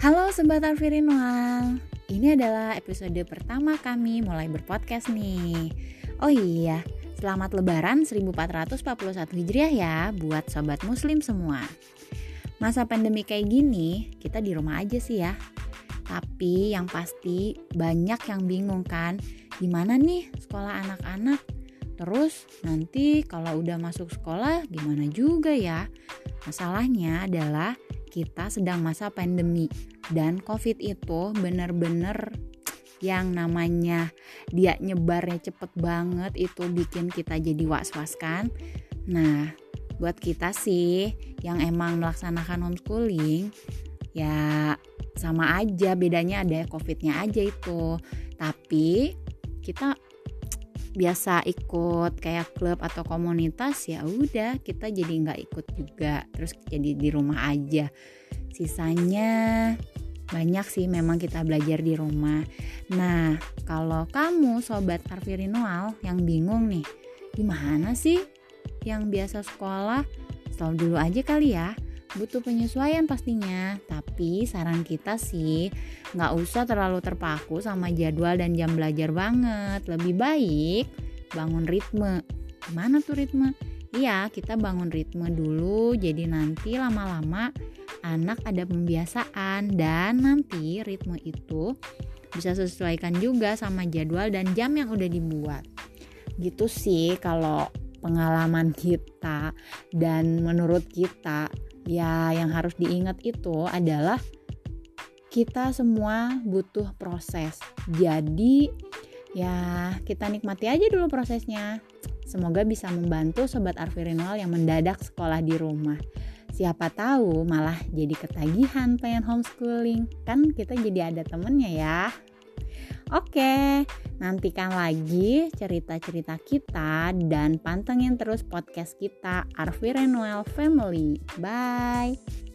Halo Sobat Arfirinual Ini adalah episode pertama kami mulai berpodcast nih. Oh iya, selamat lebaran 1441 Hijriah ya buat Sobat Muslim semua. Masa pandemi kayak gini, kita di rumah aja sih ya. Tapi yang pasti banyak yang bingung kan Gimana nih sekolah anak-anak? Terus nanti kalau udah masuk sekolah gimana juga ya? Masalahnya adalah kita sedang masa pandemi dan COVID itu bener-bener yang namanya dia nyebarnya cepet banget itu bikin kita jadi was-was kan. Nah, buat kita sih yang emang melaksanakan homeschooling ya sama aja bedanya ada COVID-nya aja itu. Tapi kita biasa ikut kayak klub atau komunitas ya udah kita jadi nggak ikut juga. Terus jadi di rumah aja. Sisanya banyak sih memang kita belajar di rumah. Nah kalau kamu sobat Arvirinoal yang bingung nih gimana sih yang biasa sekolah? Stop dulu aja kali ya butuh penyesuaian pastinya tapi saran kita sih nggak usah terlalu terpaku sama jadwal dan jam belajar banget. Lebih baik bangun ritme. Gimana tuh ritme? Iya kita bangun ritme dulu jadi nanti lama-lama anak ada pembiasaan dan nanti ritme itu bisa sesuaikan juga sama jadwal dan jam yang udah dibuat. Gitu sih kalau pengalaman kita dan menurut kita ya yang harus diingat itu adalah kita semua butuh proses. Jadi ya kita nikmati aja dulu prosesnya. Semoga bisa membantu sobat Arvirinual yang mendadak sekolah di rumah. Siapa tahu malah jadi ketagihan pengen homeschooling. Kan kita jadi ada temennya ya. Oke, nantikan lagi cerita-cerita kita dan pantengin terus podcast kita Arvi Renuel Family. Bye.